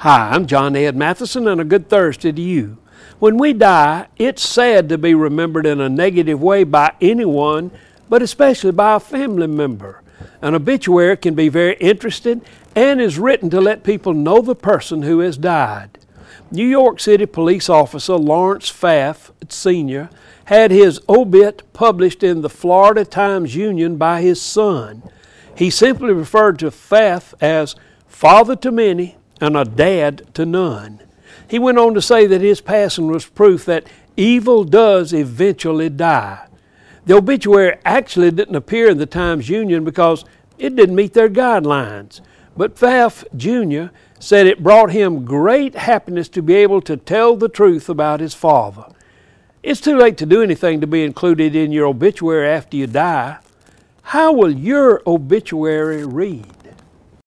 Hi, I'm John Ed Mathison, and a good Thursday to you. When we die, it's sad to be remembered in a negative way by anyone, but especially by a family member. An obituary can be very interesting and is written to let people know the person who has died. New York City police officer Lawrence Pfaff, Sr., had his obit published in the Florida Times Union by his son. He simply referred to Pfaff as father to many and a dad to none. He went on to say that his passing was proof that evil does eventually die. The obituary actually didn't appear in the Times Union because it didn't meet their guidelines. But Pfaff Jr. said it brought him great happiness to be able to tell the truth about his father. It's too late to do anything to be included in your obituary after you die. How will your obituary read?